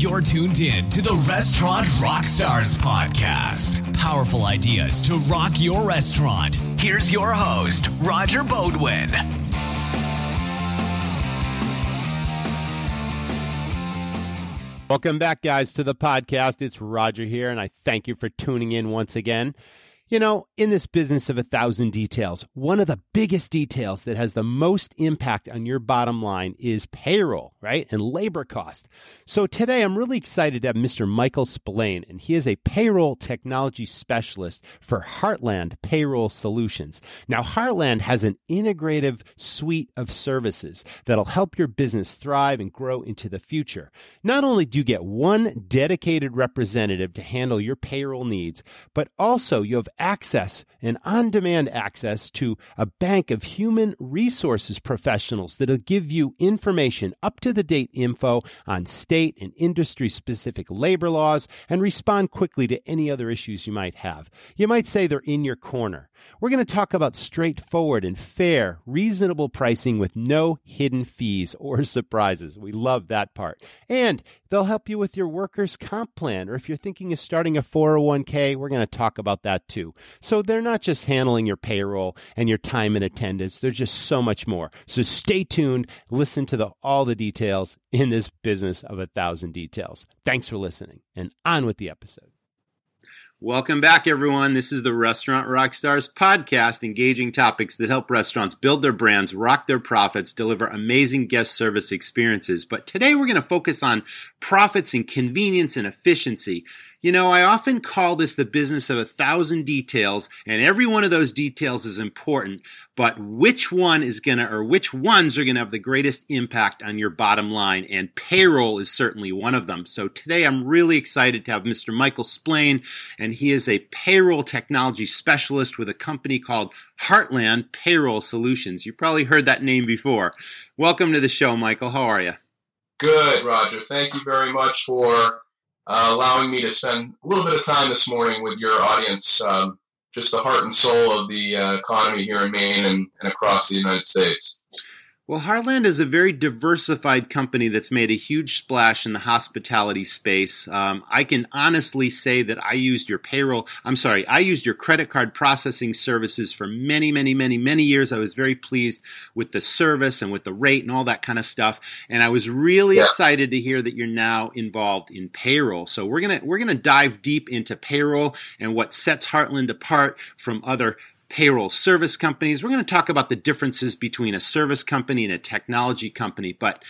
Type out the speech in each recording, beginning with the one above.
You're tuned in to the Restaurant Rockstars podcast. Powerful ideas to rock your restaurant. Here's your host, Roger Beaudoin. Welcome back, guys, to the podcast. It's Roger here, and I thank you for tuning in once again. You know, in this business of a thousand details, one of the biggest details that has the most impact on your bottom line is payroll, right? And labor cost. So today I'm really excited to have Mr. Michael Spillane, and he is a payroll technology specialist for Heartland Payroll Solutions. Now, Heartland has an integrative suite of services that'll help your business thrive and grow into the future. Not only do you get one dedicated representative to handle your payroll needs, but also you have access and on demand access to a bank of human resources professionals that'll give you information, up to the date info on state and industry specific labor laws and respond quickly to any other issues you might have. You might say they're in your corner. We're going to talk about straightforward and fair, reasonable pricing with no hidden fees or surprises. We love that part. And they'll help you with your workers' comp plan, or if you're thinking of starting a 401k, we're going to talk about that too. So they're not just handling your payroll and your time and attendance, they're just so much more. So stay tuned, listen to the, all the details in this business of a thousand details. Thanks for listening, and on with the episode. Welcome back, everyone. This is the Restaurant Rockstars podcast, engaging topics that help restaurants build their brands, rock their profits, deliver amazing guest service experiences. But today we're going to focus on profits and convenience and efficiency. You know, I often call this the business of a thousand details, and every one of those details is important, but which one is gonna, or which ones are gonna have the greatest impact on your bottom line? And payroll is certainly one of them. So today I'm really excited to have Mr. Michael Splain, and he is a payroll technology specialist with a company called Heartland Payroll Solutions. You probably heard that name before. Welcome to the show, Michael. How are you? Good, Roger. Thank you very much for uh, allowing me to spend a little bit of time this morning with your audience, um, just the heart and soul of the uh, economy here in Maine and, and across the United States. Well, Heartland is a very diversified company that's made a huge splash in the hospitality space. Um, I can honestly say that I used your payroll, I'm sorry, I used your credit card processing services for many, many, many, many years. I was very pleased with the service and with the rate and all that kind of stuff. And I was really yeah. excited to hear that you're now involved in payroll. So we're going to, we're going to dive deep into payroll and what sets Heartland apart from other payroll service companies. We're going to talk about the differences between a service company and a technology company, but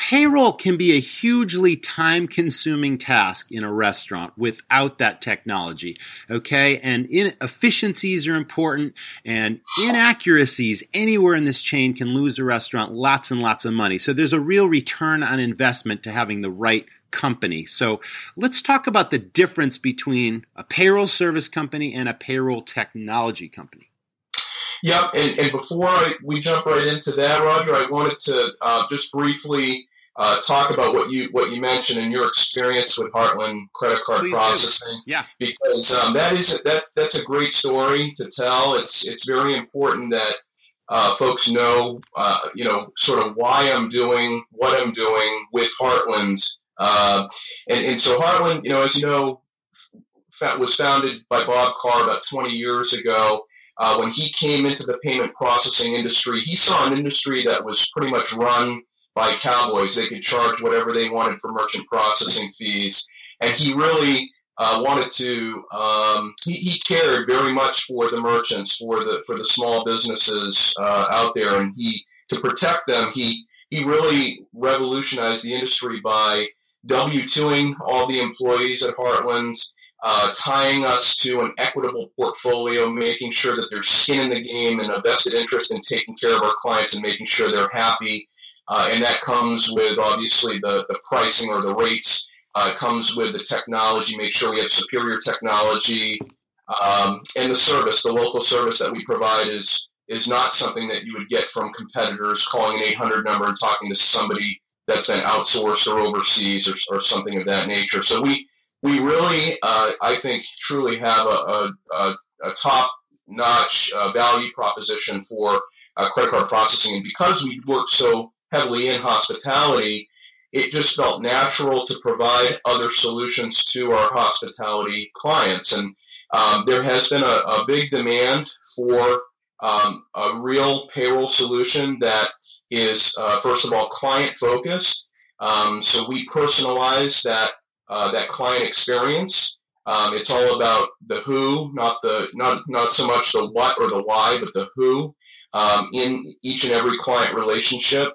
payroll can be a hugely time consuming task in a restaurant without that technology. Okay. And inefficiencies are important and inaccuracies anywhere in this chain can lose a restaurant lots and lots of money. So there's a real return on investment to having the right company. So let's talk about the difference between a payroll service company and a payroll technology company. Yep, and, and before I, we jump right into that, Roger, I wanted to uh, just briefly uh, talk about what you what you mentioned in your experience with Heartland credit card Please processing. Do. Yeah, because um, that is that that's a great story to tell. It's it's very important that uh, folks know, uh, you know, sort of why I'm doing what I'm doing with Heartland uh, and, and so Heartland, you know, as you know, was founded by Bob Carr about 20 years ago. Uh, when he came into the payment processing industry, he saw an industry that was pretty much run by cowboys. They could charge whatever they wanted for merchant processing fees. And he really uh, wanted to, um, he, he, cared very much for the merchants, for the, for the small businesses uh, out there. And he, to protect them, he, he really revolutionized the industry by W-2ing all the employees at Heartlands, uh, tying us to an equitable portfolio, making sure that there's skin in the game and a vested interest in taking care of our clients and making sure they're happy. Uh, and that comes with obviously the, the pricing or the rates. Uh, comes with the technology, make sure we have superior technology. Um, and the service, the local service that we provide is is not something that you would get from competitors calling an 800 number and talking to somebody that's been outsourced or overseas or, or something of that nature. So we we really, uh, I think, truly have a, a, a top-notch uh, value proposition for uh, credit card processing, and because we work so heavily in hospitality, it just felt natural to provide other solutions to our hospitality clients. And um, there has been a, a, big demand for um, a real payroll solution that is, uh, first of all, client focused. Um, so we personalize that uh, that client experience. Um, it's all about the who, not the not not so much the what or the why, but the who um, in each and every client relationship.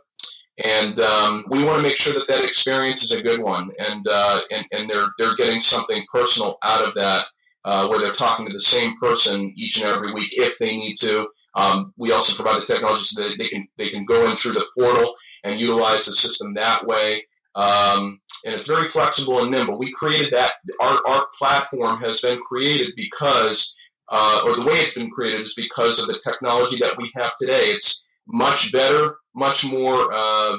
And um, we want to make sure that that experience is a good one, and uh, and and they're they're getting something personal out of that, uh, where they're talking to the same person each and every week if they need to. Um, we also provide the technology so that they can they can go in through the portal and utilize the system that way. Um, and it's very flexible and nimble. We created that. Our, our platform has been created because, uh, or the way it's been created is because of the technology that we have today. It's much better, much more uh,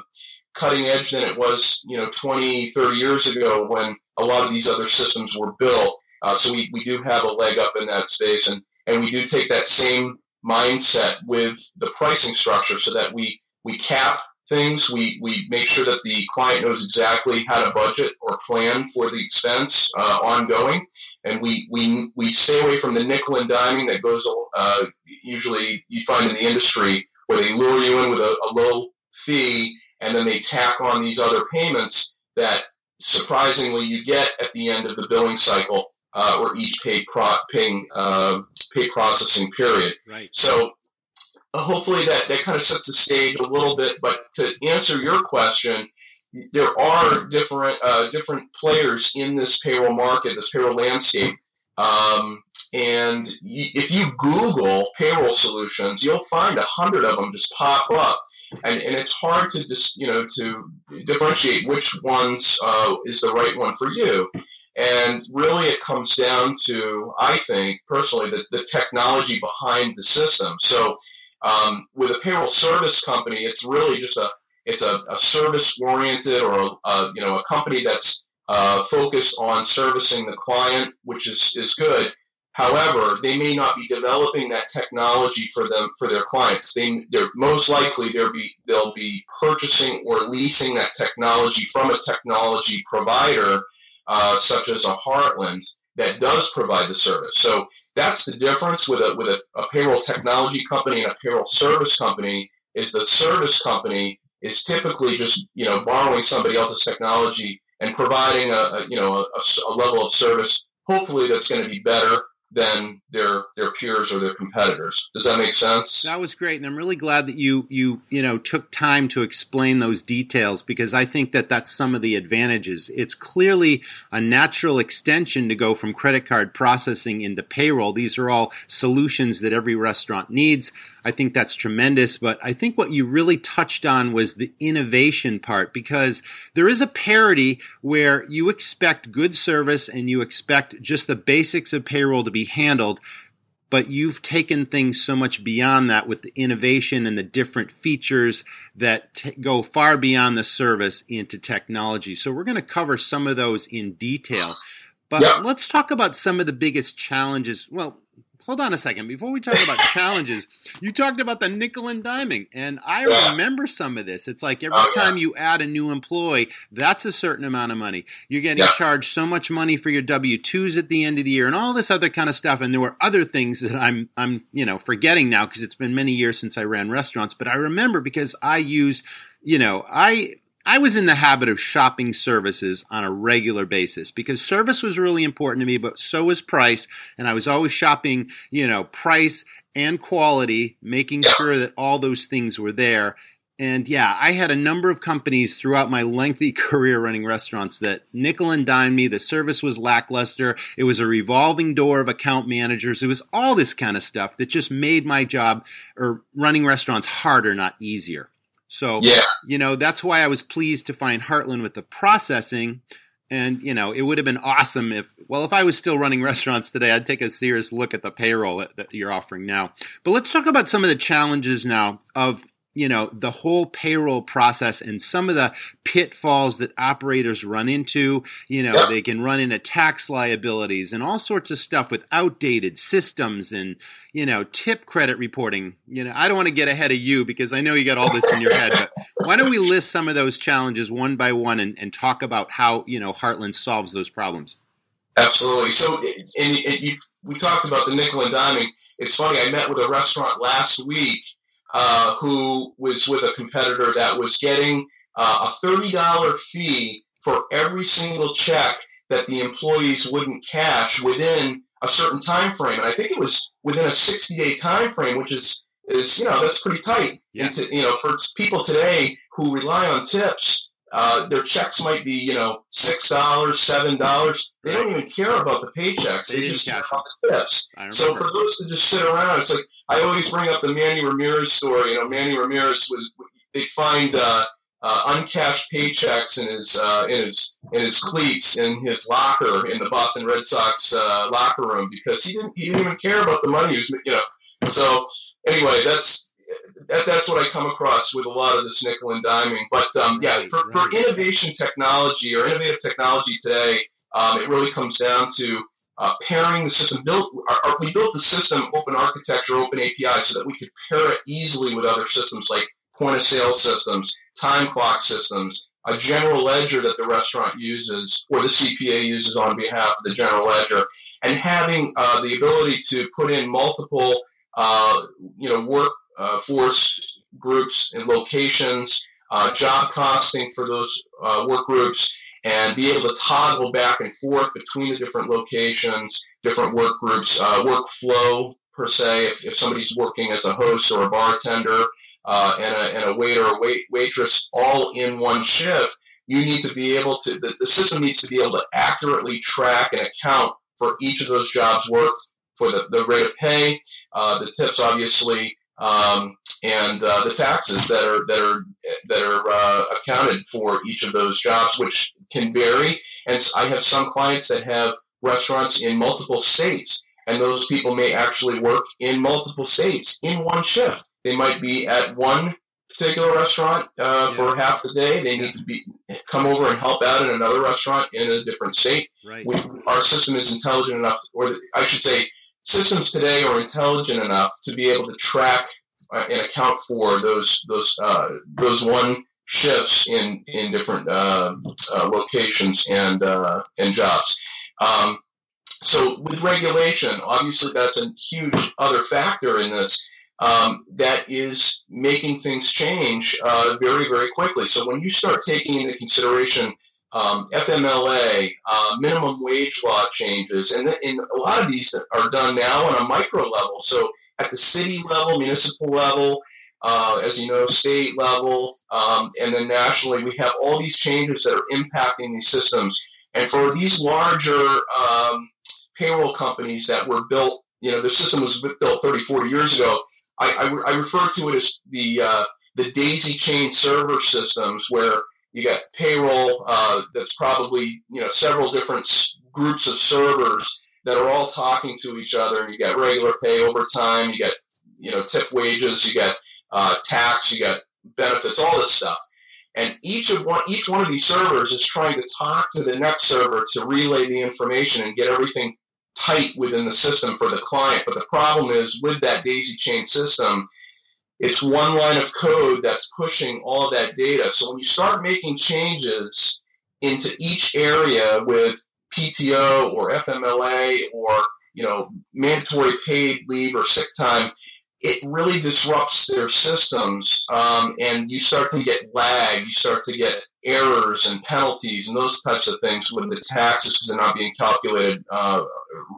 cutting edge than it was, you know, 20, 30 years ago when a lot of these other systems were built. Uh, so we, we do have a leg up in that space, and, and we do take that same mindset with the pricing structure so that we, we cap things. We, we make sure that the client knows exactly how to budget or plan for the expense uh, ongoing. And we, we, we stay away from the nickel and diming that goes uh, usually you find in the industry where they lure you in with a, a low fee and then they tack on these other payments that surprisingly you get at the end of the billing cycle uh, or each pay, pro- paying, uh, pay processing period. Right. So hopefully that, that kind of sets the stage a little bit. But to answer your question, there are different uh, different players in this payroll market, this payroll landscape. Um, and if you Google payroll solutions, you'll find a hundred of them just pop up. And, and it's hard to just you know to differentiate which ones uh, is the right one for you. And really, it comes down to, I think personally, the, the technology behind the system. So um, with a payroll service company, it's really just a it's a, a service oriented or a, a, you know a company that's uh, focused on servicing the client, which is is good. However, they may not be developing that technology for them for their clients. They they're most likely they'll be they'll be purchasing or leasing that technology from a technology provider uh, such as a Heartland that does provide the service. So that's the difference with a with a, a, payroll technology company and a payroll service company is the service company is typically just you know borrowing somebody else's technology and providing a, a you know a, a level of service hopefully that's going to be better than their their peers or their competitors. Does that make sense? That was great, and I'm really glad that you you you know took time to explain those details because I think that that's some of the advantages. It's clearly a natural extension to go from credit card processing into payroll. These are all solutions that every restaurant needs. I think that's tremendous. But I think what you really touched on was the innovation part because there is a parity where you expect good service and you expect just the basics of payroll to be handled. But you've taken things so much beyond that with the innovation and the different features that t- go far beyond the service into technology. So we're going to cover some of those in detail. But yeah. let's talk about some of the biggest challenges. Well, hold on a second. Before we talk about challenges, you talked about the nickel and diming, and I yeah. remember some of this. It's like every oh, time yeah. you add a new employee, that's a certain amount of money. You're getting yeah. charged so much money for your W twos at the end of the year, and all this other kind of stuff. And there were other things that I'm I'm you know forgetting now because it's been many years since I ran restaurants. But I remember because I used you know I I was in the habit of shopping services on a regular basis because service was really important to me, but so was price. And I was always shopping, you know, price and quality, making sure that all those things were there. And yeah, I had a number of companies throughout my lengthy career running restaurants that nickel and dime me. The service was lackluster. It was a revolving door of account managers. It was all this kind of stuff that just made my job or running restaurants harder, not easier. So, yeah. you know, that's why I was pleased to find Heartland with the processing. And, you know, it would have been awesome if, well, if I was still running restaurants today, I'd take a serious look at the payroll that, that you're offering now. But let's talk about some of the challenges now of you know the whole payroll process and some of the pitfalls that operators run into you know yep. they can run into tax liabilities and all sorts of stuff with outdated systems and you know tip credit reporting you know i don't want to get ahead of you because i know you got all this in your head but why don't we list some of those challenges one by one and, and talk about how you know heartland solves those problems Absolutely. So, and, and you, we talked about the nickel and diming. It's funny. I met with a restaurant last week uh, who was with a competitor that was getting uh, a $30 fee for every single check that the employees wouldn't cash within a certain time frame. And I think it was within a 60 day time frame, which is, is, you know, that's pretty tight. Yes. To, you know, for people today who rely on tips, uh, their checks might be, you know, six dollars, seven dollars. They don't even care about the paychecks. They, they just care about the tips. So for those to just sit around, it's like I always bring up the Manny Ramirez story. You know, Manny Ramirez was they find uh, uh, uncashed paychecks in his uh, in his in his cleats in his locker in the Boston Red Sox uh, locker room because he didn't he didn't even care about the money. He was, you know, so anyway, that's that, that's what I come across with a lot of this nickel and diming. But um, yeah, for, for innovation technology or innovative technology today, um, it really comes down to uh, pairing the system. Built, our, our, we built the system open architecture, open API, so that we could pair it easily with other systems like point of sale systems, time clock systems, a general ledger that the restaurant uses or the CPA uses on behalf of the general ledger, and having uh, the ability to put in multiple, uh, you know, work uh, force groups and locations, uh, job costing for those uh, work groups, and be able to toggle back and forth between the different locations, different work groups, uh, workflow per se. If, if somebody's working as a host or a bartender uh, and, a, and a waiter or wait, waitress all in one shift, you need to be able to, the, the system needs to be able to accurately track and account for each of those jobs worked, for the, the rate of pay, uh, the tips, obviously, um, and uh, the taxes that are that are that are uh, accounted for each of those jobs, which can vary. And I have some clients that have restaurants in multiple states, and those people may actually work in multiple states in one shift. They might be at one particular restaurant uh, yeah. for half the day. They yeah. need to be come over and help out in another restaurant in a different state. Right. We, our system is intelligent enough, or I should say, systems today are intelligent enough to be able to track uh, and account for those those uh, those one shifts in in different uh, uh locations and uh, and jobs. Um, so with regulation, obviously that's a huge other factor in this. Um, that is making things change uh, very, very quickly. So when you start taking into consideration um, FMLA, uh, minimum wage law changes, and, and a lot of these are done now on a micro level. So at the city level, municipal level, uh, as you know, state level, um, and then nationally, we have all these changes that are impacting these systems. And for these larger um, payroll companies that were built, you know, the system was built 30, 40 years ago. I, I, I refer to it as the uh, the daisy chain server systems, where you got payroll uh, that's probably you know several different groups of servers that are all talking to each other. You got regular pay overtime you got you know tip wages you got uh, tax you got benefits all this stuff. And each of one each one of these servers is trying to talk to the next server to relay the information and get everything tight within the system for the client. But the problem is with that daisy chain system it's one line of code that's pushing all that data. So when you start making changes into each area with PTO or FMLA or you know mandatory paid leave or sick time, it really disrupts their systems, um, and you start to get lag. You start to get errors and penalties and those types of things with the taxes because they're not being calculated, uh,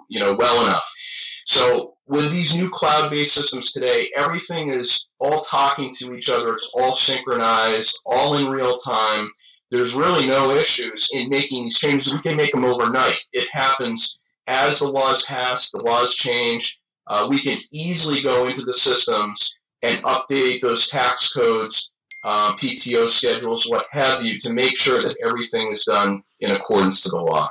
you know, well enough. So with these new cloud-based systems today, everything is all talking to each other. It's all synchronized, all in real time. There's really no issues in making these changes. We can make them overnight. It happens as the laws pass, the laws change. Uh, we can easily go into the systems and update those tax codes, uh, PTO schedules, what have you, to make sure that everything is done in accordance to the law.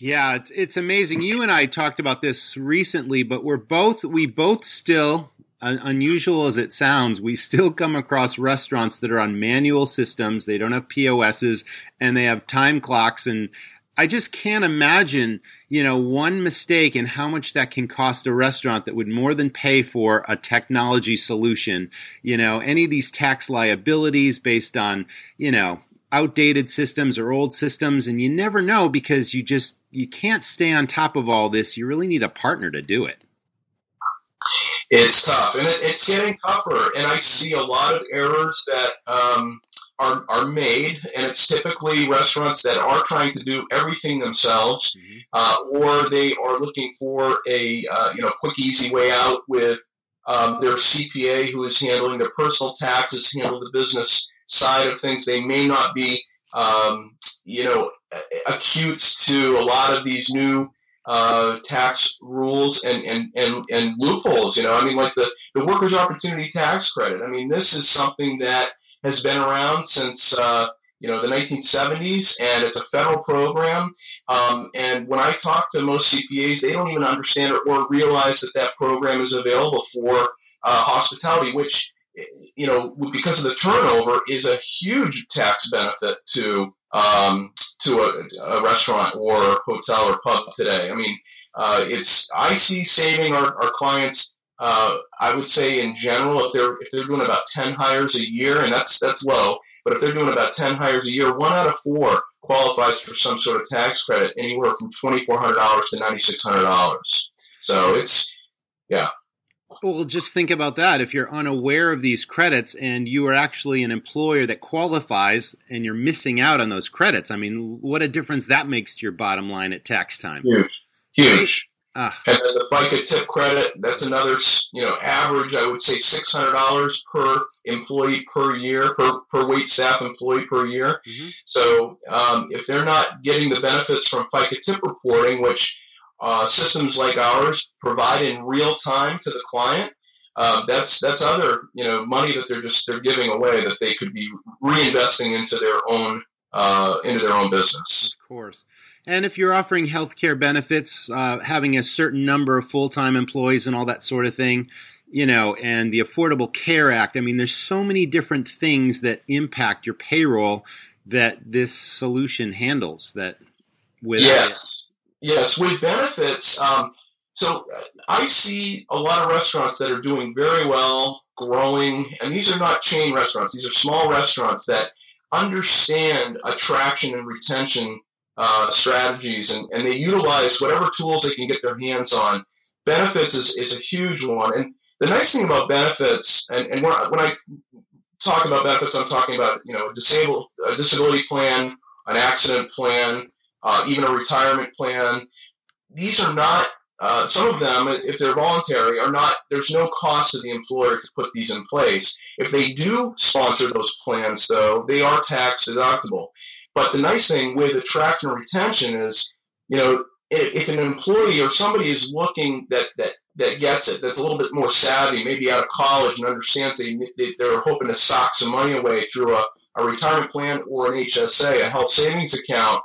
Yeah, it's it's amazing. You and I talked about this recently, but we're both we both still unusual as it sounds, we still come across restaurants that are on manual systems. They don't have POSs and they have time clocks. And I just can't imagine, you know, one mistake and how much that can cost a restaurant that would more than pay for a technology solution. You know, any of these tax liabilities based on, you know, outdated systems or old systems and you never know because you just you can't stay on top of all this you really need a partner to do it it's tough, and it, it's getting tougher. And I see a lot of errors that um, are are made, and it's typically restaurants that are trying to do everything themselves, mm-hmm. uh, or they are looking for a uh, you know quick, easy way out with um, their CPA who is handling their personal taxes, handle the business side of things. They may not be um, you know acute to a lot of these new uh, tax rules and, and, and, and loopholes. You know, I mean, like the, the workers' opportunity tax credit. I mean, this is something that has been around since, uh, you know, the 1970s, and it's a federal program. Um, and when I talk to most CPAs, they don't even understand or, or realize that that program is available for uh, hospitality, which, you know, because of the turnover, is a huge tax benefit to um, to a, a, restaurant or hotel or pub today. I mean, uh, it's I see saving our, our clients. Uh, I would say in general, if they're if they're doing about ten hires a year, and that's that's low, but if they're doing about ten hires a year, one out of four qualifies for some sort of tax credit, anywhere from twenty four hundred dollars to ninety six hundred dollars. So it's yeah. Well, just think about that. If you're unaware of these credits and you are actually an employer that qualifies and you're missing out on those credits, I mean, what a difference that makes to your bottom line at tax time. Huge. Huge. Ah. And then the FICA tip credit, that's another, you know, average, I would say $600 per employee per year, per, per wait staff employee per year. Mm-hmm. So um, if they're not getting the benefits from FICA tip reporting, which uh, systems like ours provide in real time to the client, uh, that's that's other you know money that they're just they're giving away that they could be reinvesting into their own uh, into their own business. Of course. And if you're offering healthcare benefits, uh, having a certain number of full-time employees and all that sort of thing, you know, and the Affordable Care Act, I mean, there's so many different things that impact your payroll that this solution handles. That with yes. Yes, with benefits. Um, so uh, I see a lot of restaurants that are doing very well, growing, and these are not chain restaurants. These are small restaurants that understand attraction and retention uh, strategies, and, and they utilize whatever tools they can get their hands on. Benefits is, is a huge one. And the nice thing about benefits, and, and when, I, when I talk about benefits, I'm talking about you know a disabled a disability plan, an accident plan, uh, even a retirement plan. These are not, uh, some of them, if they're voluntary, are not, there's no cost to the employer to put these in place. If they do sponsor those plans, though, they are tax deductible. But the nice thing with attraction and retention is, you know, if, an employee or somebody is looking that, that that gets it, that's a little bit more savvy, maybe out of college and understands they, they're hoping to sock some money away through a, a retirement plan or an HSA, a health savings account,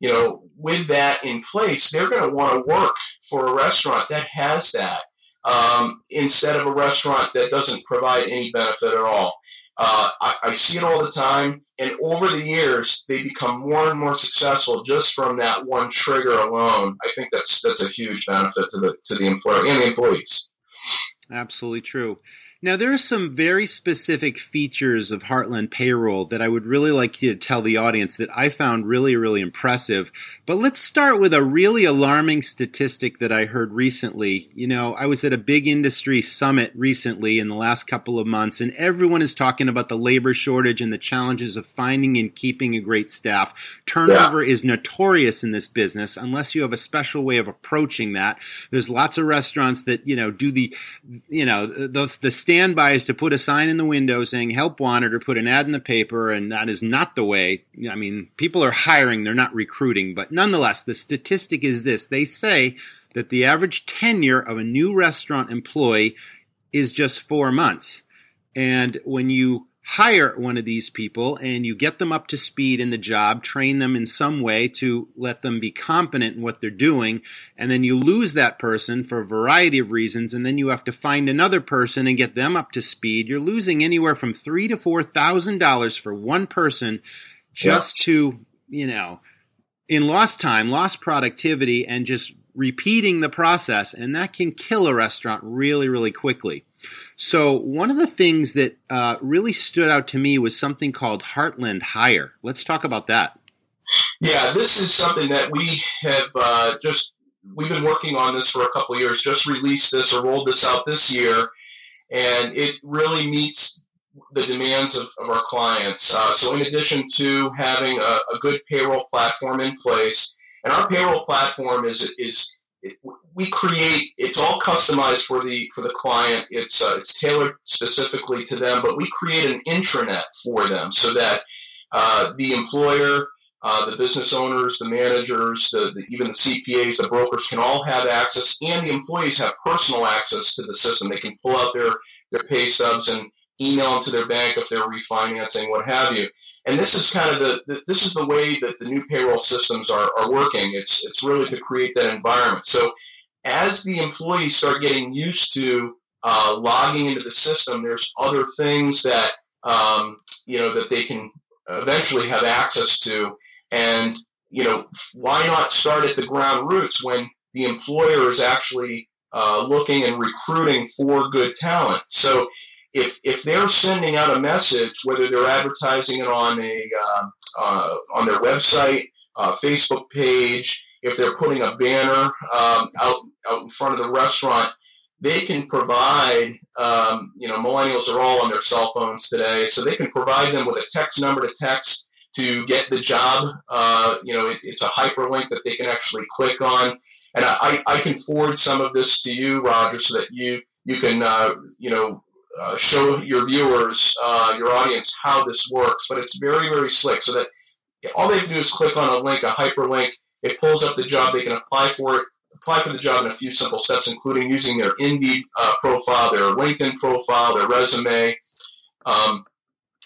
you know, with that in place, they're going to want to work for a restaurant that has that um, instead of a restaurant that doesn't provide any benefit at all. Uh, I, I, see it all the time, and over the years, they become more and more successful just from that one trigger alone. I think that's that's a huge benefit to the to the employer and the employees. Absolutely true. Now, there are some very specific features of Heartland Payroll that I would really like you to tell the audience that I found really, really impressive. But let's start with a really alarming statistic that I heard recently. You know, I was at a big industry summit recently in the last couple of months, and everyone is talking about the labor shortage and the challenges of finding and keeping a great staff. Turnover yeah. is notorious in this business unless you have a special way of approaching that. There's lots of restaurants that, you know, do the, you know, the, the standby is to put a sign in the window saying help wanted or put an ad in the paper, and that is not the way. I mean, people are hiring, they're not recruiting. But nonetheless, the statistic is this they say that the average tenure of a new restaurant employee is just four months. And when you hire one of these people and you get them up to speed in the job, train them in some way to let them be competent in what they're doing, and then you lose that person for a variety of reasons, and then you have to find another person and get them up to speed. You're losing anywhere from three to four thousand dollars for one person just yeah. to, you know, in lost time, lost productivity, and just repeating the process, and that can kill a restaurant really, really quickly. So, one of the things that uh, really stood out to me was something called Heartland Hire. Let's talk about that. Yeah, this is something that we have uh, just we've been working on this for a couple years. Just released this or rolled this out this year, and it really meets the demands of, of our clients. Uh, so, in addition to having a, a good payroll platform in place, and our payroll platform is is we create it's all customized for the for the client it's uh, it's tailored specifically to them but we create an intranet for them so that uh, the employer uh, the business owners the managers the, the, even the cpas the brokers can all have access and the employees have personal access to the system they can pull out their their pay stubs and email them to their bank if they're refinancing, what have you. And this is kind of the, the, this is the way that the new payroll systems are, are working. It's it's really to create that environment. So as the employees start getting used to uh, logging into the system, there's other things that um, you know that they can eventually have access to, and you know why not start at the ground roots when the employer is actually uh, looking and recruiting for good talent. So if if they're sending out a message, whether they're advertising it on a uh, uh, on their website, uh, Facebook page, if they're putting a banner um, out out in front of the restaurant, they can provide. Um, you know, millennials are all on their cell phones today, so they can provide them with a text number to text to get the job. Uh, you know, it, it's a hyperlink that they can actually click on, and I, I can forward some of this to you, Roger, so that you you can uh, you know uh, show your viewers, uh, your audience, how this works. But it's very, very slick so that all they have to do is click on a link, a hyperlink. It pulls up the job. They can apply for it, apply for the job in a few simple steps, including using their Indeed uh, profile, their LinkedIn profile, their resume. Um,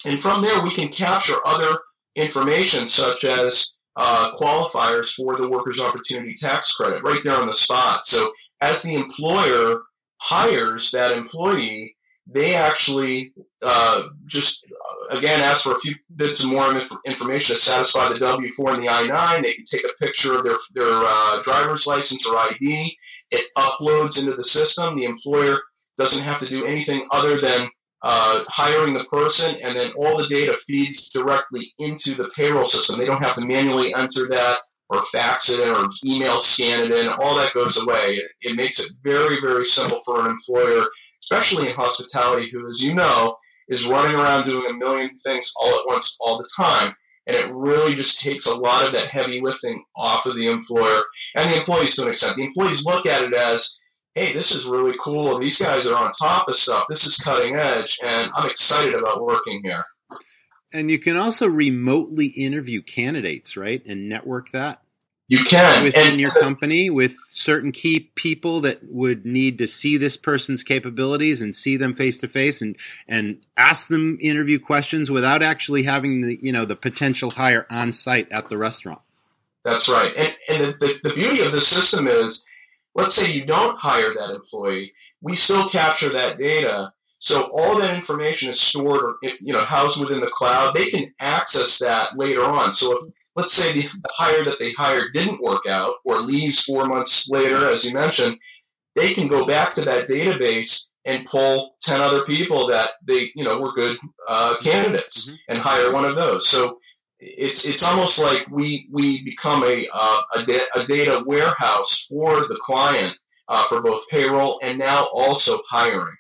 and from there, we can capture other information such as uh, qualifiers for the Workers' Opportunity Tax Credit right there on the spot. So as the employer hires that employee, they actually uh, just again ask for a few bits of more information to satisfy the W four and the I nine. They can take a picture of their their uh, driver's license or ID. It uploads into the system. The employer doesn't have to do anything other than uh, hiring the person, and then all the data feeds directly into the payroll system. They don't have to manually enter that or fax it in or email scan it in. All that goes away. It, it makes it very, very simple for an employer especially in hospitality, who, as you know, is running around doing a million things all at once all the time. And it really just takes a lot of that heavy lifting off of the employer and the employees to an extent. The employees look at it as, hey, this is really cool. These guys are on top of stuff. This is cutting edge. And I'm excited about working here. And you can also remotely interview candidates, right? And network that. You can within and, your company with certain key people that would need to see this person's capabilities and see them face to face and and ask them interview questions without actually having the you know the potential hire on site at the restaurant. That's right. And, and the, the beauty of the system is, let's say you don't hire that employee, we still capture that data. So all that information is stored, or, you know, housed within the cloud. They can access that later on. So if let's say the, the hire that they hired didn't work out or leaves four months later, as you mentioned, they can go back to that database and pull 10 other people that they, you know, were good uh, candidates mm-hmm. and hire one of those. So it's it's almost like we we become a uh, a, da- a, data warehouse for the client uh, for both payroll and now also hiring.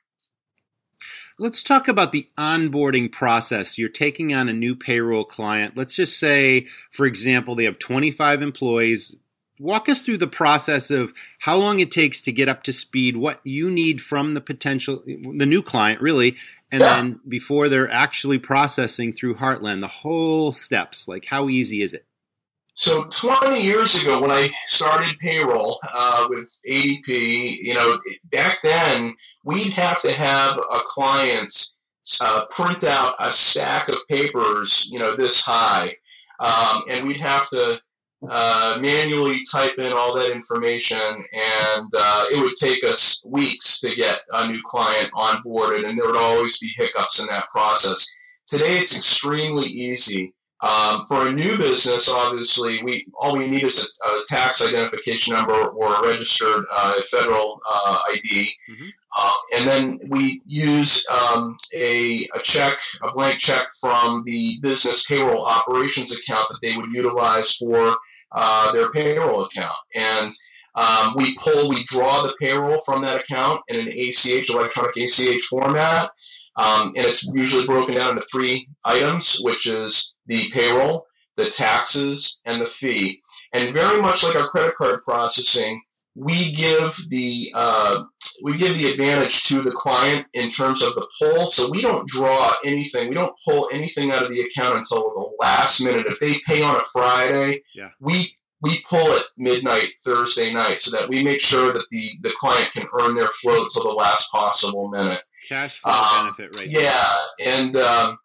Let's talk about the onboarding process. You're taking on a new payroll client. Let's just say, for example, they have 25 employees. Walk us through the process of how long it takes to get up to speed, what you need from the potential, the new client, really, and yeah. then before they're actually processing through Heartland, the whole steps. Like, how easy is it? So 20 years ago, when I started payroll uh, with ADP, you know, back then we'd have to have a client uh, print out a stack of papers, you know, this high, um, and we'd have to uh, manually type in all that information, and uh, it would take us weeks to get a new client onboarded, and there would always be hiccups in that process. Today, it's extremely easy. Um, for a new business, obviously, we all we need is a, a tax identification number or a registered uh, federal uh, ID, mm-hmm. uh, and then we use um, a, a check, a blank check from the business payroll operations account that they would utilize for uh, their payroll account, and um, we pull, we draw the payroll from that account in an ACH, electronic ACH format. Um, and it's usually broken down into three items, which is the payroll, the taxes, and the fee. And very much like our credit card processing, we give the uh, we give the advantage to the client in terms of the pull. So we don't draw anything. We don't pull anything out of the account until the last minute. If they pay on a Friday, yeah. we we pull it midnight Thursday night so that we make sure that the, the client can earn their float to the last possible minute. Cash flow um, benefit, right? Yeah, and um,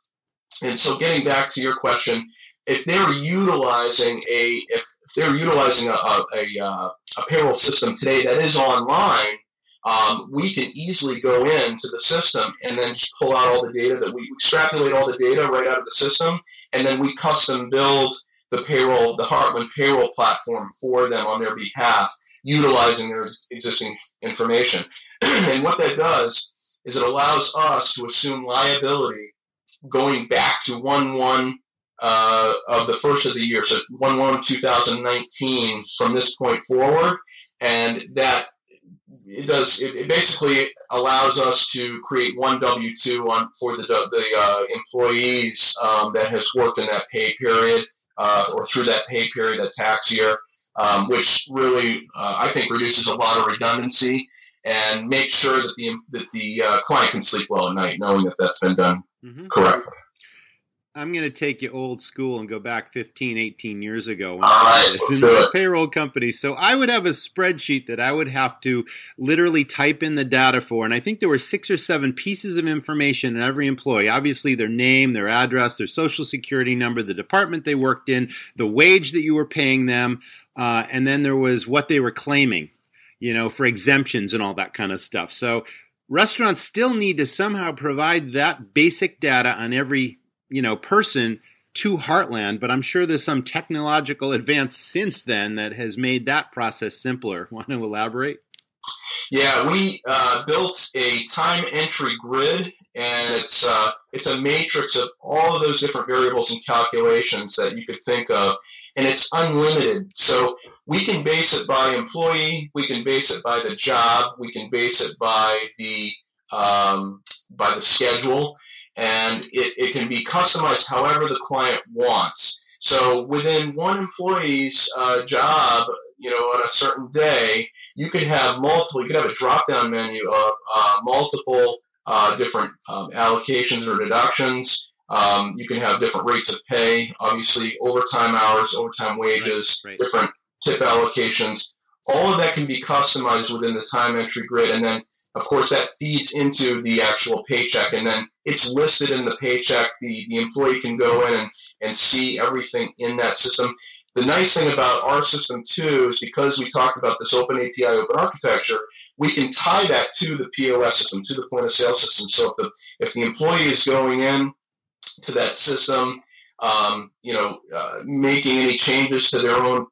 and so getting back to your question, if they're utilizing a if, if they're utilizing a, a, a, uh, a, payroll system today that is online, um, we can easily go into the system and then just pull out all the data that we extrapolate all the data right out of the system, and then we custom build the payroll, the Heartland payroll platform for them on their behalf, utilizing their existing information. and what that does is it allows us to assume liability going back to 1 1 uh, of the first of the year, so 1 1 2019 from this point forward. And that it does it, it, basically allows us to create one W two on for the the uh, employees um, that has worked in that pay period uh, or through that pay period, that tax year, um, which really, uh, I think, reduces a lot of redundancy and make sure that the, that the uh, client can sleep well at night knowing that that's been done mm-hmm. correctly. I'm going to take you old school and go back 15, 18 years ago when All I was in a payroll company. So I would have a spreadsheet that I would have to literally type in the data for. And I think there were six or seven pieces of information in every employee. Obviously, their name, their address, their social security number, the department they worked in, the wage that you were paying them, uh, and then there was what they were claiming, you know, for exemptions and all that kind of stuff. So restaurants still need to somehow provide that basic data on every you know person to Heartland, but I'm sure there's some technological advance since then that has made that process simpler. Want to elaborate? Yeah, we uh, built a time entry grid, and it's uh, it's a matrix of all of those different variables and calculations that you could think of, and it's unlimited. So we can base it by employee, we can base it by the job, we can base it by the um, by the schedule and it, it can be customized however the client wants. So within one employee's uh, job, you know, on a certain day, you could have multiple. You could have a drop-down menu of uh, multiple uh, different um, allocations or deductions. Um, you can have different rates of pay, obviously overtime hours, overtime wages, right, right. different tip allocations. All of that can be customized within the time entry grid, and then of course, that feeds into the actual paycheck, and then it's listed in the paycheck. The, the employee can go in and, and see everything in that system. The nice thing about our system, too, is because we talked about this open API, open architecture, we can tie that to the POS system, to the point of sale system. So if the, if the employee is going in to that system, um, you know, uh, making any changes to their own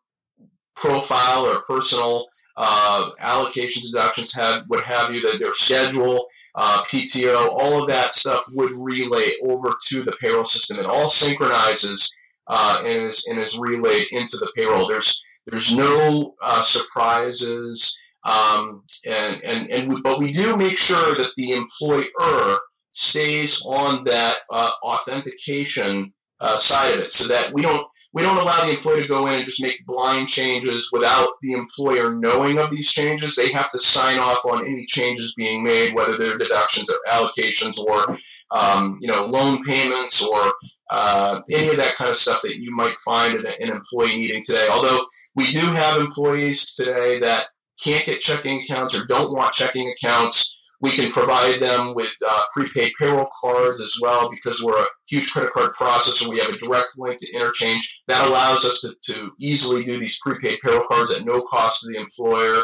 profile or personal uh, allocations, deductions, have what have you, that their schedule, uh, PTO, all of that stuff would relay over to the payroll system. It all synchronizes uh, and is and is relayed into the payroll. There's there's no uh, surprises, um, and and and we, but we do make sure that the employer stays on that uh, authentication uh, side of it, so that we don't we don't allow the employee to go in and just make blind changes without the employer knowing of these changes. They have to sign off on any changes being made, whether they're deductions or allocations or um, you know loan payments or uh, any of that kind of stuff that you might find in an employee needing today. Although we do have employees today that can't get checking accounts or don't want checking accounts we can provide them with uh, prepaid payroll cards as well because we're a huge credit card processor. We have a direct link to interchange that allows us to, to easily do these prepaid payroll cards at no cost to the employer.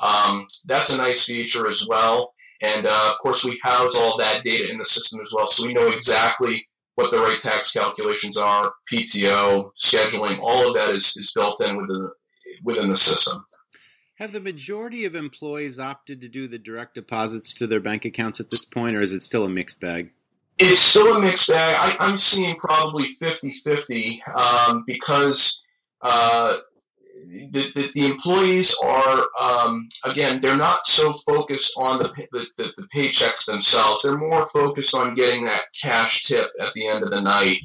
Um, that's a nice feature as well. And uh, of course, we house all that data in the system as well, so we know exactly what the right tax calculations are, PTO, scheduling, all of that is, is built in within, within the system. Have the majority of employees opted to do the direct deposits to their bank accounts at this point, or is it still a mixed bag? It's still a mixed bag. I, am seeing probably 50 50 um, because uh, the, the, the, employees are, um, again, they're not so focused on the, the, the, paychecks themselves. They're more focused on getting that cash tip at the end of the night,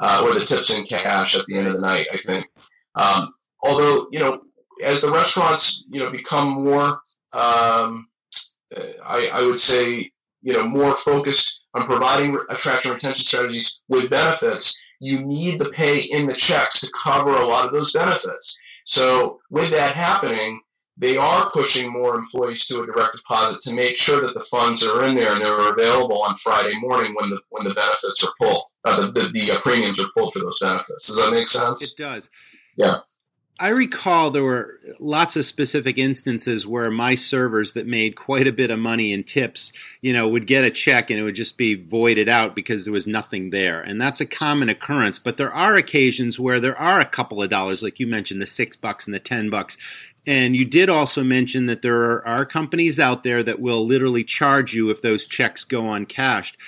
uh, or the tips in cash at the end of the night, I think. Um, although, you know, as the restaurants you know become more um, I, I, would say you know more focused on providing attraction retention strategies with benefits you need the pay in the checks to cover a lot of those benefits so with that happening they are pushing more employees to a direct deposit to make sure that the funds are in there and they're available on Friday morning when the when the benefits are pulled, uh, the, the, the premiums are pulled for those benefits. Does that make sense? It does. Yeah. I recall there were lots of specific instances where my servers that made quite a bit of money in tips, you know, would get a check and it would just be voided out because there was nothing there. And that's a common occurrence. But there are occasions where there are a couple of dollars, like you mentioned, the six bucks and the ten bucks. And you did also mention that there are companies out there that will literally charge you if those checks go uncashed.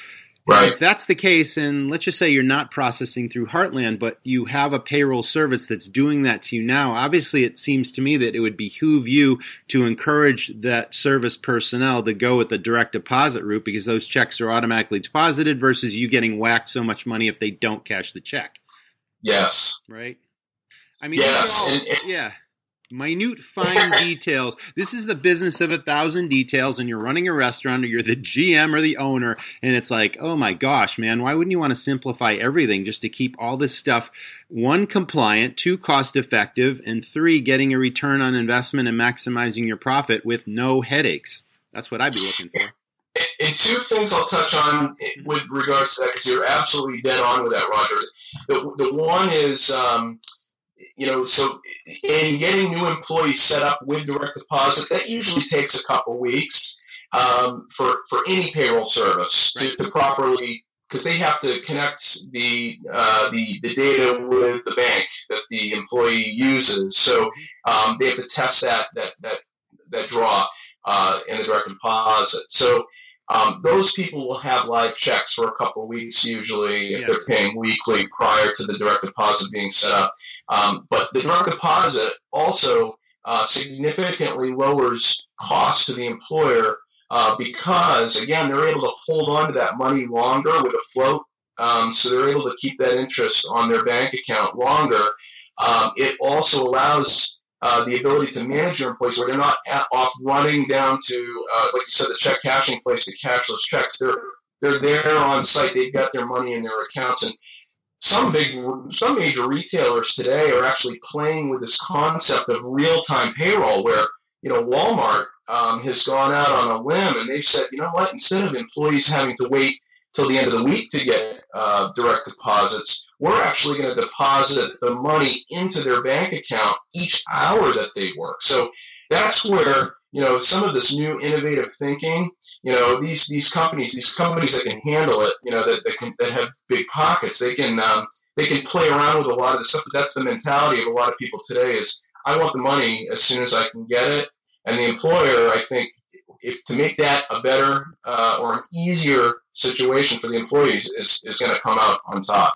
Right. If that's the case, and let's just say you're not processing through Heartland, but you have a payroll service that's doing that to you now, obviously it seems to me that it would behoove you to encourage that service personnel to go with the direct deposit route because those checks are automatically deposited versus you getting whacked so much money if they don't cash the check. Yes. Right? I mean, yes. All, and, and, yeah minute fine details. This is the business of a thousand details and you're running a restaurant or you're the gm or the owner and it's like oh my gosh man why wouldn't you want to simplify everything just to keep all this stuff one compliant two cost effective and three getting a return on investment and maximizing your profit with no headaches? That's what i'd be looking for. And two things I'll touch on with regards to that, because you're absolutely dead on with that, Roger. The, the one is um, you know, so in getting new employees set up with direct deposit, that usually takes a couple weeks um, for for any payroll service to, to properly because they have to connect the uh, the the data with the bank that the employee uses. So um, they have to test that that that that draw uh, in the direct deposit. So um, those people will have live checks for a couple of weeks usually if yes. they're paying weekly prior to the direct deposit being set up. Um, but the direct deposit also uh, significantly lowers costs to the employer uh, because, again, they're able to hold on to that money longer with a float. Um, so they're able to keep that interest on their bank account longer. Um, it also allows uh, the ability to manage your employees where they're not at, off running down to, uh, like you said, the check cashing place to cash those checks. They're they're there on site. They've got their money in their accounts, and some big, some major retailers today are actually playing with this concept of real time payroll, where you know Walmart um, has gone out on a limb and they've said, you know what, instead of employees having to wait till the end of the week to get uh, direct deposits, we're actually going to deposit the money into their bank account each hour that they work. So that's where you know some of this new innovative thinking. You know these these companies, these companies that can handle it. You know that that, can, that have big pockets. They can um, they can play around with a lot of the stuff. But that's the mentality of a lot of people today. Is I want the money as soon as I can get it. And the employer, I think, if to make that a better uh, or an easier situation for the employees is, is going to come out on top.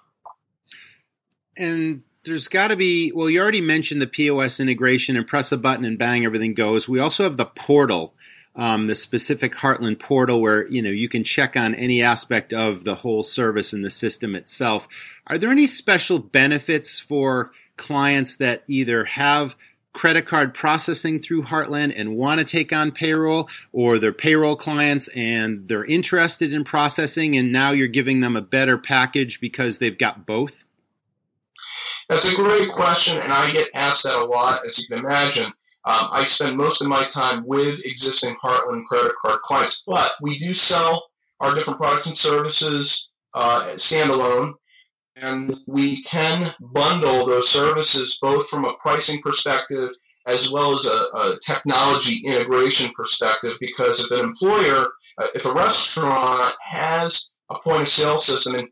And there's got to be, well, you already mentioned the POS integration and press a button and bang, everything goes. We also have the portal. Um, the specific Heartland portal where you know you can check on any aspect of the whole service and the system itself. Are there any special benefits for clients that either have credit card processing through Heartland and want to take on payroll, or they're payroll clients and they're interested in processing, and now you're giving them a better package because they've got both? That's a great question, and I get asked that a lot, as you can imagine. Um, I spend most of my time with existing Heartland credit card clients, but we do sell our different products and services uh, standalone, and we can bundle those services both from a pricing perspective as well as a, a technology integration perspective. Because if an employer, uh, if a restaurant has a point of sale system, and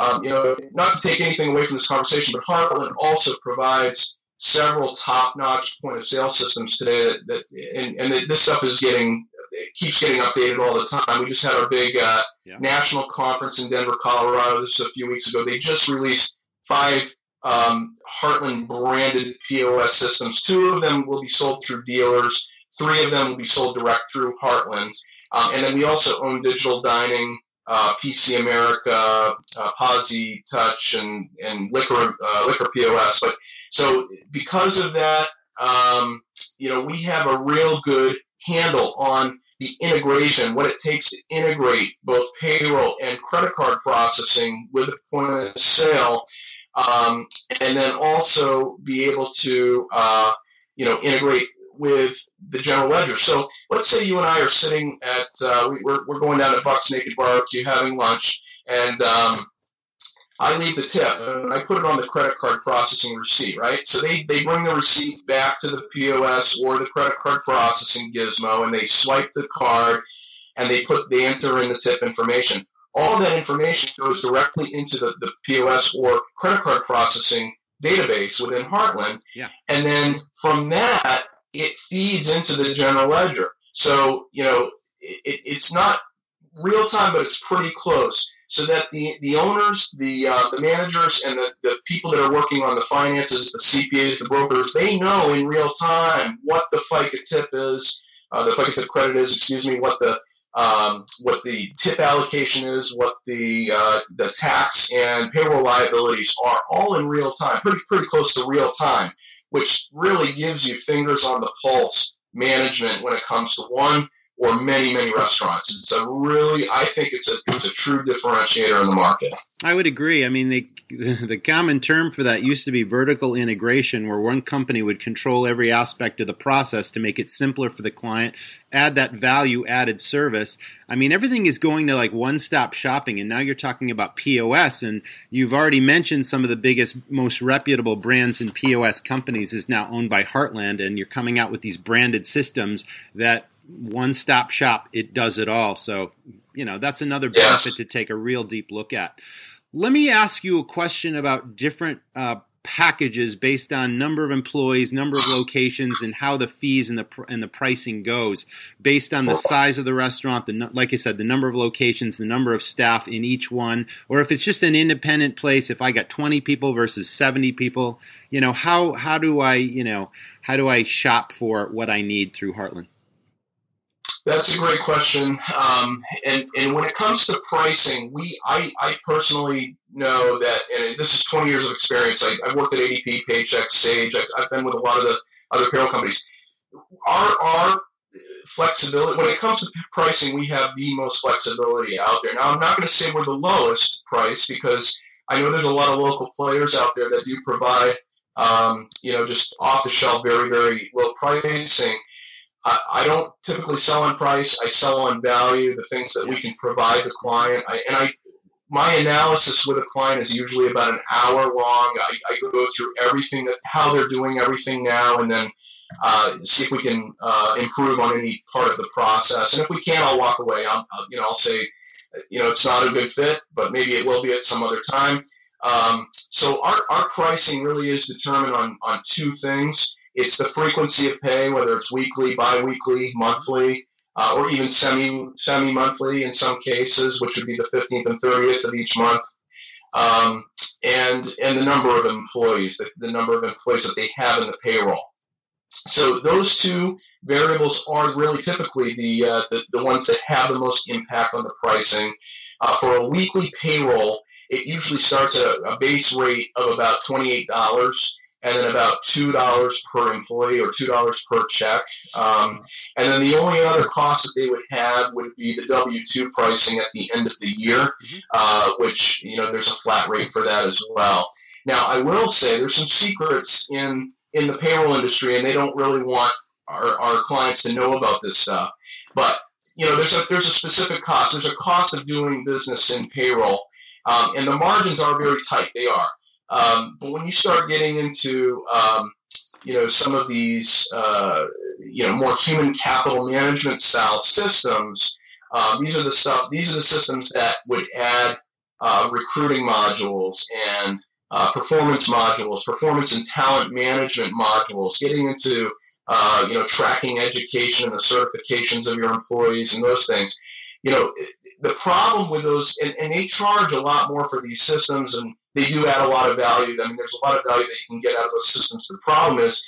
um, you know, not to take anything away from this conversation, but Heartland also provides several top-notch point of sale systems today that, that and, and this stuff is getting it keeps getting updated all the time. We just had our big uh, yeah. national conference in Denver, Colorado. This was a few weeks ago. They just released five um, Heartland branded POS systems. Two of them will be sold through dealers. Three of them will be sold direct through Heartland. Um, and then we also own digital dining, uh, PC America, uh, Posi Touch, and and liquor uh, liquor POS. But so because of that, um, you know, we have a real good handle on the integration, what it takes to integrate both payroll and credit card processing with a point of sale, um, and then also be able to, uh, you know, integrate with the general ledger. So let's say you and I are sitting at, uh, we, are we're going down to Buck's Naked Barbecue having lunch, and um, I leave the tip and I put it on the credit card processing receipt, right? So they, they bring the receipt back to the POS or the credit card processing gizmo and they swipe the card and they put they enter in the tip information. All that information goes directly into the, the POS or credit card processing database within Heartland. Yeah. And then from that, it feeds into the general ledger. So, you know, it, it's not real time, but it's pretty close so that the, the owners, the, uh, the managers, and the, the people that are working on the finances, the CPAs, the brokers, they know in real time what the FICA tip is, uh, the FICA tip credit is, excuse me, what the um, what the tip allocation is, what the uh, the tax and payroll liabilities are, all in real time, pretty pretty close to real time, which really gives you fingers on the pulse management when it comes to one or many many restaurants. It's a really, I think it's a it's a true differentiator in the market. I would agree. I mean, the the common term for that used to be vertical integration, where one company would control every aspect of the process to make it simpler for the client, add that value added service. I mean, everything is going to like one stop shopping, and now you're talking about POS, and you've already mentioned some of the biggest, most reputable brands in POS companies is now owned by Heartland, and you're coming out with these branded systems that one stop shop, it does it all. So, you know, that's another benefit yes. to take a real deep look at. Let me ask you a question about different uh, packages based on number of employees, number of locations, and how the fees and the and the pricing goes based on the size of the restaurant. The like I said, the number of locations, the number of staff in each one, or if it's just an independent place. If I got twenty people versus seventy people, you know how how do I you know how do I shop for what I need through Heartland? That's a great question. Um, and, and when it comes to pricing, we I, I personally know that, and this is 20 years of experience. I, have worked at ADP, Paychex, Sage. I've, I've, been with a lot of the other payroll companies. Our, our flexibility, when it comes to pricing, we have the most flexibility out there. Now, I'm not going to say we're the lowest price because I know there's a lot of local players out there that do provide, um, you know, just off the shelf, very, very low pricing. I, I don't typically sell on price. I sell on value, the things that we can provide the client. I, and I, my analysis with a client is usually about an hour long. I, I go through everything that how they're doing everything now, and then uh, see if we can uh, improve on any part of the process. And if we can, I'll walk away. I'll, I'll, you know, I'll say, you know, it's not a good fit, but maybe it will be at some other time. Um, so our, our pricing really is determined on, on two things. It's the frequency of pay, whether it's weekly, biweekly, monthly, uh, or even semi semi monthly in some cases, which would be the 15th and 30th of each month. Um, and and the number of employees, the, the number of employees that they have in the payroll. So those two variables are really typically the, uh, the, the ones that have the most impact on the pricing. Uh, for a weekly payroll, it usually starts at a, a base rate of about $28 and then about two dollars per employee or two dollars per check. Um, and then the only other cost that they would have would be the W two pricing at the end of the year, mm-hmm. uh, which you know there's a flat rate for that as well. Now I will say there's some secrets in in the payroll industry, and they don't really want our, our clients to know about this stuff. But you know, there's a there's a specific cost. There's a cost of doing business in payroll, um, and the margins are very tight. They are. Um, but when you start getting into um, you know some of these uh, you know more human capital management style systems, uh, these are the stuff. These are the systems that would add uh, recruiting modules and uh, performance modules, performance and talent management modules, getting into uh, you know tracking education and the certifications of your employees and those things. You know, the problem with those, and, and they charge a lot more for these systems, and they do add a lot of value. I mean, there's a lot of value that you can get out of those systems. The problem is,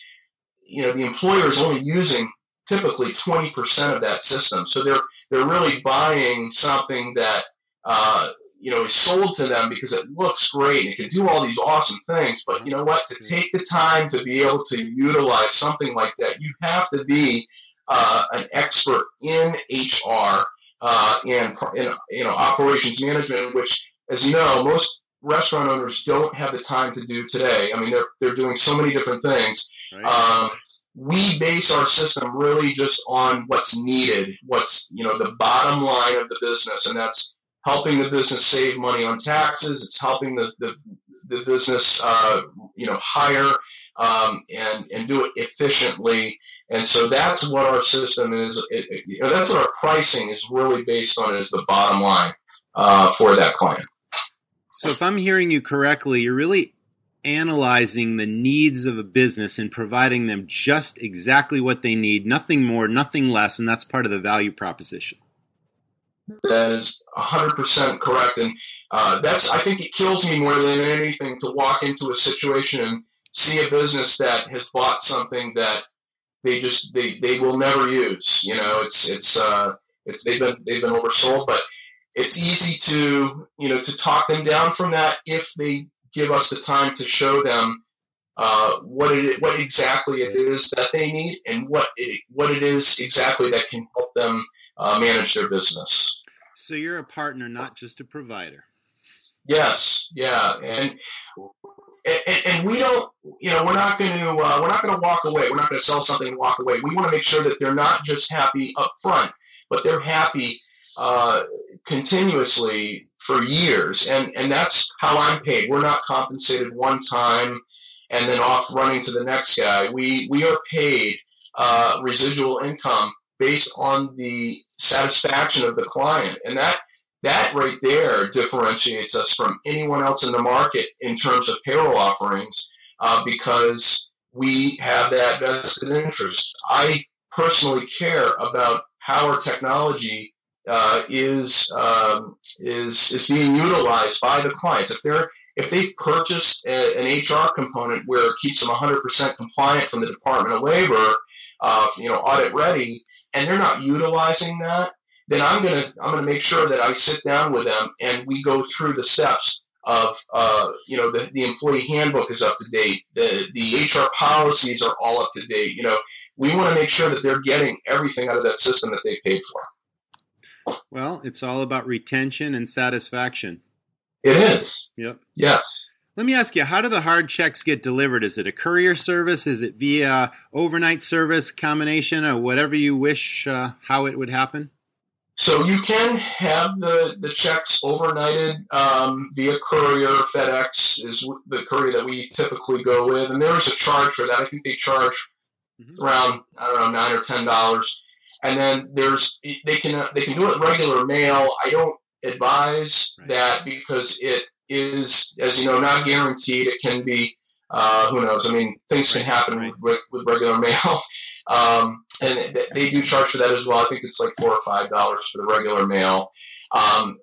you know, the employer is only using typically 20% of that system, so they're they're really buying something that uh, you know is sold to them because it looks great and it can do all these awesome things. But you know what? To take the time to be able to utilize something like that, you have to be uh, an expert in HR uh, and in, you know operations management, which, as you know, most restaurant owners don't have the time to do today. I mean, they're they're doing so many different things. Right. Um, we base our system really just on what's needed, what's you know the bottom line of the business, and that's helping the business save money on taxes. It's helping the the, the business uh, you know hire um, and and do it efficiently. And so that's what our system is. It, it, you know, that's what our pricing is really based on is the bottom line uh, for that client. So if I'm hearing you correctly, you're really analyzing the needs of a business and providing them just exactly what they need, nothing more, nothing less, and that's part of the value proposition. That is 100% correct. And uh, that's, I think it kills me more than anything to walk into a situation and see a business that has bought something that they just, they, they will never use. You know, it's, it's, uh, it's, they've been, they've been oversold, but it's easy to, you know, to talk them down from that if they give us the time to show them uh, what it what exactly it is that they need and what it, what it is exactly that can help them uh, manage their business. So you're a partner, not just a provider. Yes, yeah, and and, and we don't, you know, we're not going to uh, we're not going to walk away. We're not going to sell something and walk away. We want to make sure that they're not just happy up front, but they're happy uh, continuously for years, and and that's how I'm paid. We're not compensated one time and then off running to the next guy. We we are paid uh, residual income based on the satisfaction of the client, and that that right there differentiates us from anyone else in the market in terms of payroll offerings uh, because we have that vested interest. I personally care about how our technology uh, is um, is is being utilized by the clients. If they're if they've purchased a, an HR component where it keeps them 100% compliant from the Department of Labor, uh, you know, audit ready, and they're not utilizing that, then I'm gonna I'm gonna make sure that I sit down with them and we go through the steps of uh, you know the, the employee handbook is up to date the the hr policies are all up to date you know we want to make sure that they're getting everything out of that system that they paid for well, it's all about retention and satisfaction. It is. Yep. Yes. Let me ask you, how do the hard checks get delivered? Is it a courier service? Is it via overnight service combination or whatever you wish uh, how it would happen? So you can have the, the checks overnighted um, via courier. FedEx is the courier that we typically go with, and there is a charge for that. I think they charge mm-hmm. around I don't know nine or ten dollars and then there's they can they can do it regular mail. I don't advise right. that because it is, as you know, not guaranteed. It can be uh, who knows? I mean, things can happen right. with, with, regular mail, um, and they do charge for that as well. I think it's like four or five dollars for the regular mail. Um,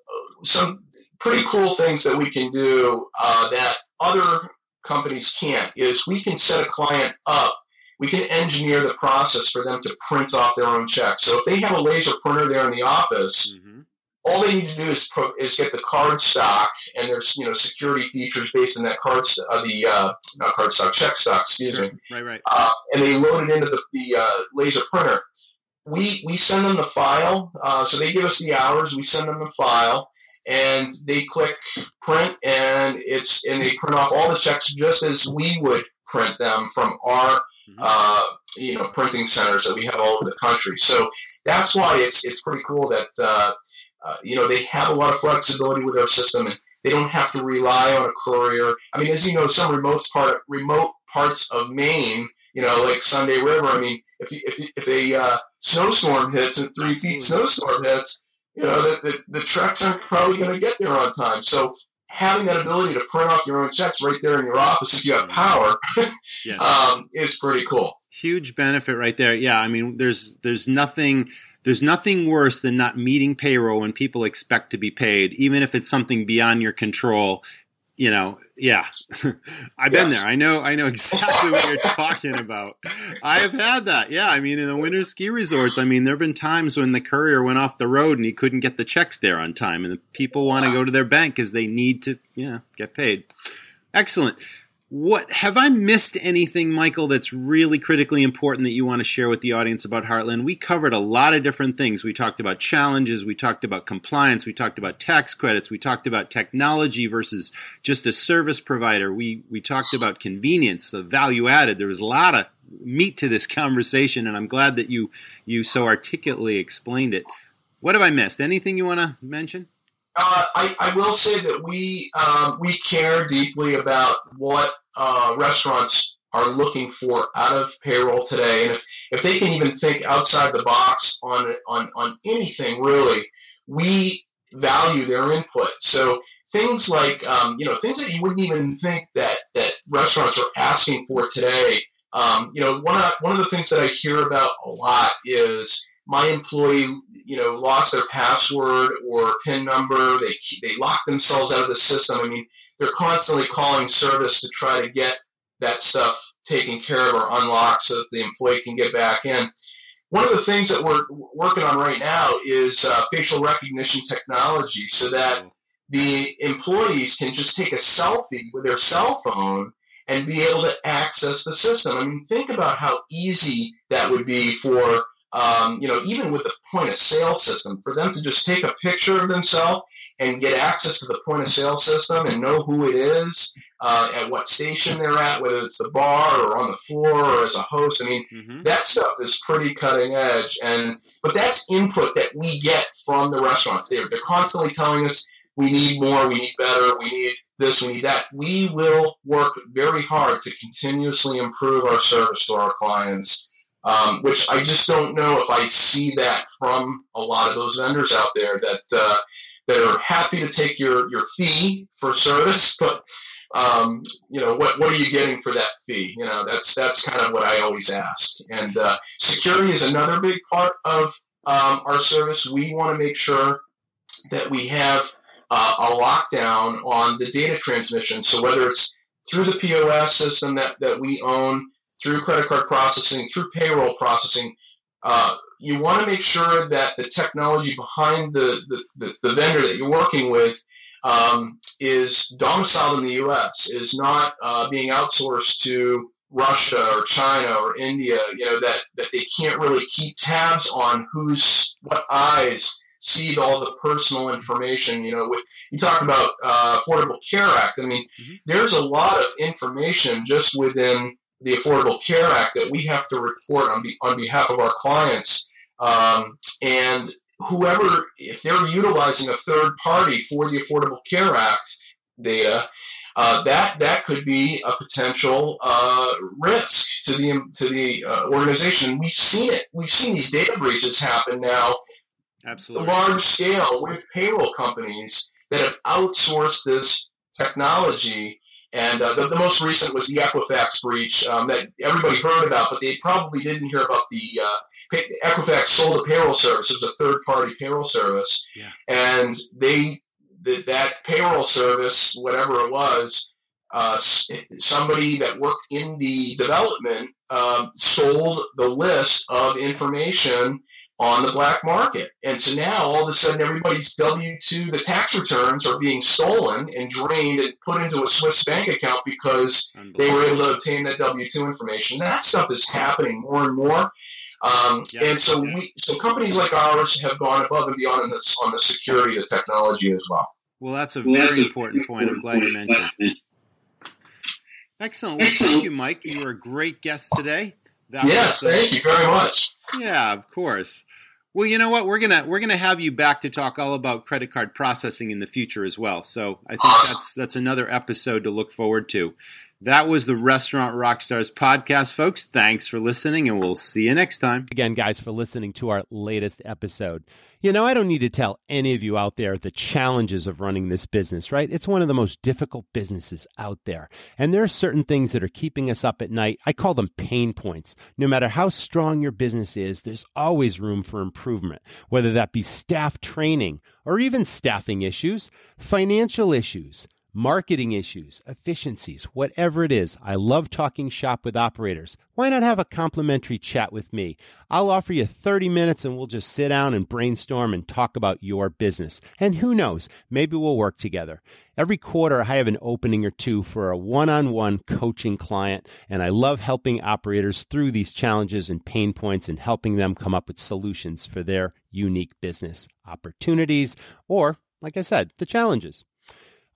some pretty cool things that we can do uh, that other companies can't is we can set a client up we can engineer the process for them to print off their own checks. So if they have a laser printer there in the office, mm-hmm. all they need to do is is get the card stock, and there's you know security features based on that card uh, the uh, not card stock check stock, excuse sure. me. Right, right. Uh, and they load it into the, the uh, laser printer. We we send them the file, uh, so they give us the hours. We send them the file, and they click print, and it's and they print off all the checks just as we would print them from our. Uh, you know printing centers that we have all over the country. So that's why it's it's pretty cool that uh, uh, you know they have a lot of flexibility with their system and they don't have to rely on a courier. I mean, as you know, some remote part remote parts of Maine, you know, like Sunday River. I mean, if if if a uh, snowstorm hits and three feet snowstorm hits, you know, the, the, the trucks aren't probably going to get there on time. So having that ability to print off your own checks right there in your office if you have power yes. um, is pretty cool. Huge benefit right there. Yeah, I mean, there's there's nothing there's nothing worse than not meeting payroll when people expect to be paid, even if it's something beyond your control. You know, yeah, I've been there. I know. I know exactly what you're talking about. I have had that. Yeah, I mean, in the winter ski resorts, I mean, there have been times when the courier went off the road and he couldn't get the checks there on time, and the people want to go to their bank because they need to, you know, get paid. Excellent. What have I missed anything, Michael, that's really critically important that you want to share with the audience about Heartland? We covered a lot of different things. We talked about challenges, we talked about compliance, we talked about tax credits, we talked about technology versus just a service provider. We we talked about convenience, the value added. There was a lot of meat to this conversation, and I'm glad that you you so articulately explained it. What have I missed? Anything you want to mention? Uh, I, I, will say that we um, we care deeply about what uh, restaurants are looking for out of payroll today, and if, if they can even think outside the box on on on anything really, we value their input. So things like um, you know things that you wouldn't even think that that restaurants are asking for today. Um, you know, one of one of the things that I hear about a lot is my employee you know lost their password or PIN number. They they lock themselves out of the system. I mean, they're constantly calling service to try to get that stuff taken care of or unlocked so that the employee can get back in. One of the things that we're working on right now is uh, facial recognition technology, so that the employees can just take a selfie with their cell phone and be able to access the system. I mean, think about how easy that would be for um, you know, even with the point of sale system, for them to just take a picture of themselves and get access to the point of sale system and know who it is, uh, at what station they're at, whether it's the bar or on the floor or as a host. I mean, mm-hmm. that stuff is pretty cutting edge. And but that's input that we get from the restaurants. They're they're constantly telling us we need more, we need better, we need this, we need that. We will work very hard to continuously improve our service to our clients um, which I just don't know if I see that from a lot of those vendors out there that uh, that are happy to take your your fee for service, but um, you know what what are you getting for that fee? You know that's that's kind of what I always ask. And uh, security is another big part of um, our service. We want to make sure that we have uh, a lockdown on the data transmission. So whether it's through the POS system that, that we own, through credit card processing, through payroll processing, uh, you want to make sure that the technology behind the, the, the, the vendor that you're working with um, is domiciled in the U.S., is not uh, being outsourced to Russia or China or India, you know, that, that they can't really keep tabs on who's, what eyes see all the personal information. You know, with, you talk about uh, Affordable Care Act. I mean, mm-hmm. there's a lot of information just within the Affordable Care Act that we have to report on, be, on behalf of our clients. Um, and whoever, if they're utilizing a third party for the Affordable Care Act data, uh, that that could be a potential uh, risk to the to the uh, organization. We've seen it. We've seen these data breaches happen now, absolutely large scale with payroll companies that have outsourced this technology and uh, the, the, most recent was the Equifax breach um, that everybody heard about, but they probably didn't hear about the uh, Equifax sold a payroll service. It was a third-party payroll service, yeah. and they the, that payroll service, whatever it was, uh, somebody that worked in the development um, sold the list of information on the black market. And so now all of a sudden everybody's W 2, the tax returns are being stolen and drained and put into a Swiss bank account because they were able to obtain that W 2 information. That stuff is happening more and more. Um, yeah. And so we, so companies like ours have gone above and beyond on, this, on the security of the technology as well. Well, that's a very important point. I'm glad you mentioned. Excellent. Well, thank you, Mike. You were a great guest today. That yes, was, uh, thank you very much. Yeah, of course. Well, you know what? We're gonna we're gonna have you back to talk all about credit card processing in the future as well. So I think awesome. that's that's another episode to look forward to. That was the Restaurant Rockstars podcast, folks. Thanks for listening, and we'll see you next time. Again, guys, for listening to our latest episode. You know, I don't need to tell any of you out there the challenges of running this business, right? It's one of the most difficult businesses out there. And there are certain things that are keeping us up at night. I call them pain points. No matter how strong your business is, there's always room for improvement, whether that be staff training or even staffing issues, financial issues marketing issues, efficiencies, whatever it is. I love talking shop with operators. Why not have a complimentary chat with me? I'll offer you 30 minutes and we'll just sit down and brainstorm and talk about your business. And who knows, maybe we'll work together. Every quarter, I have an opening or two for a one on one coaching client, and I love helping operators through these challenges and pain points and helping them come up with solutions for their unique business opportunities or, like I said, the challenges.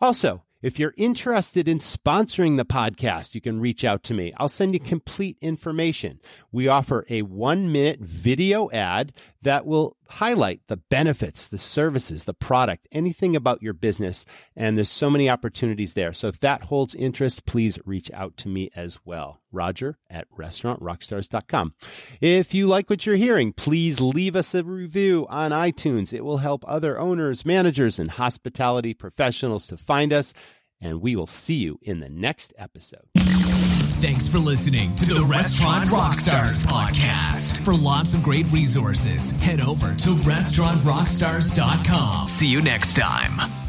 Also, if you're interested in sponsoring the podcast, you can reach out to me. I'll send you complete information. We offer a one minute video ad that will highlight the benefits, the services, the product, anything about your business. And there's so many opportunities there. So if that holds interest, please reach out to me as well. Roger at restaurantrockstars.com. If you like what you're hearing, please leave us a review on iTunes. It will help other owners, managers, and hospitality professionals to find us and we will see you in the next episode. Thanks for listening to, to the, the, Restaurant, Rockstars, Rockstars podcast. For lots of great resources, head over to restaurantrockstars.com. See you next time.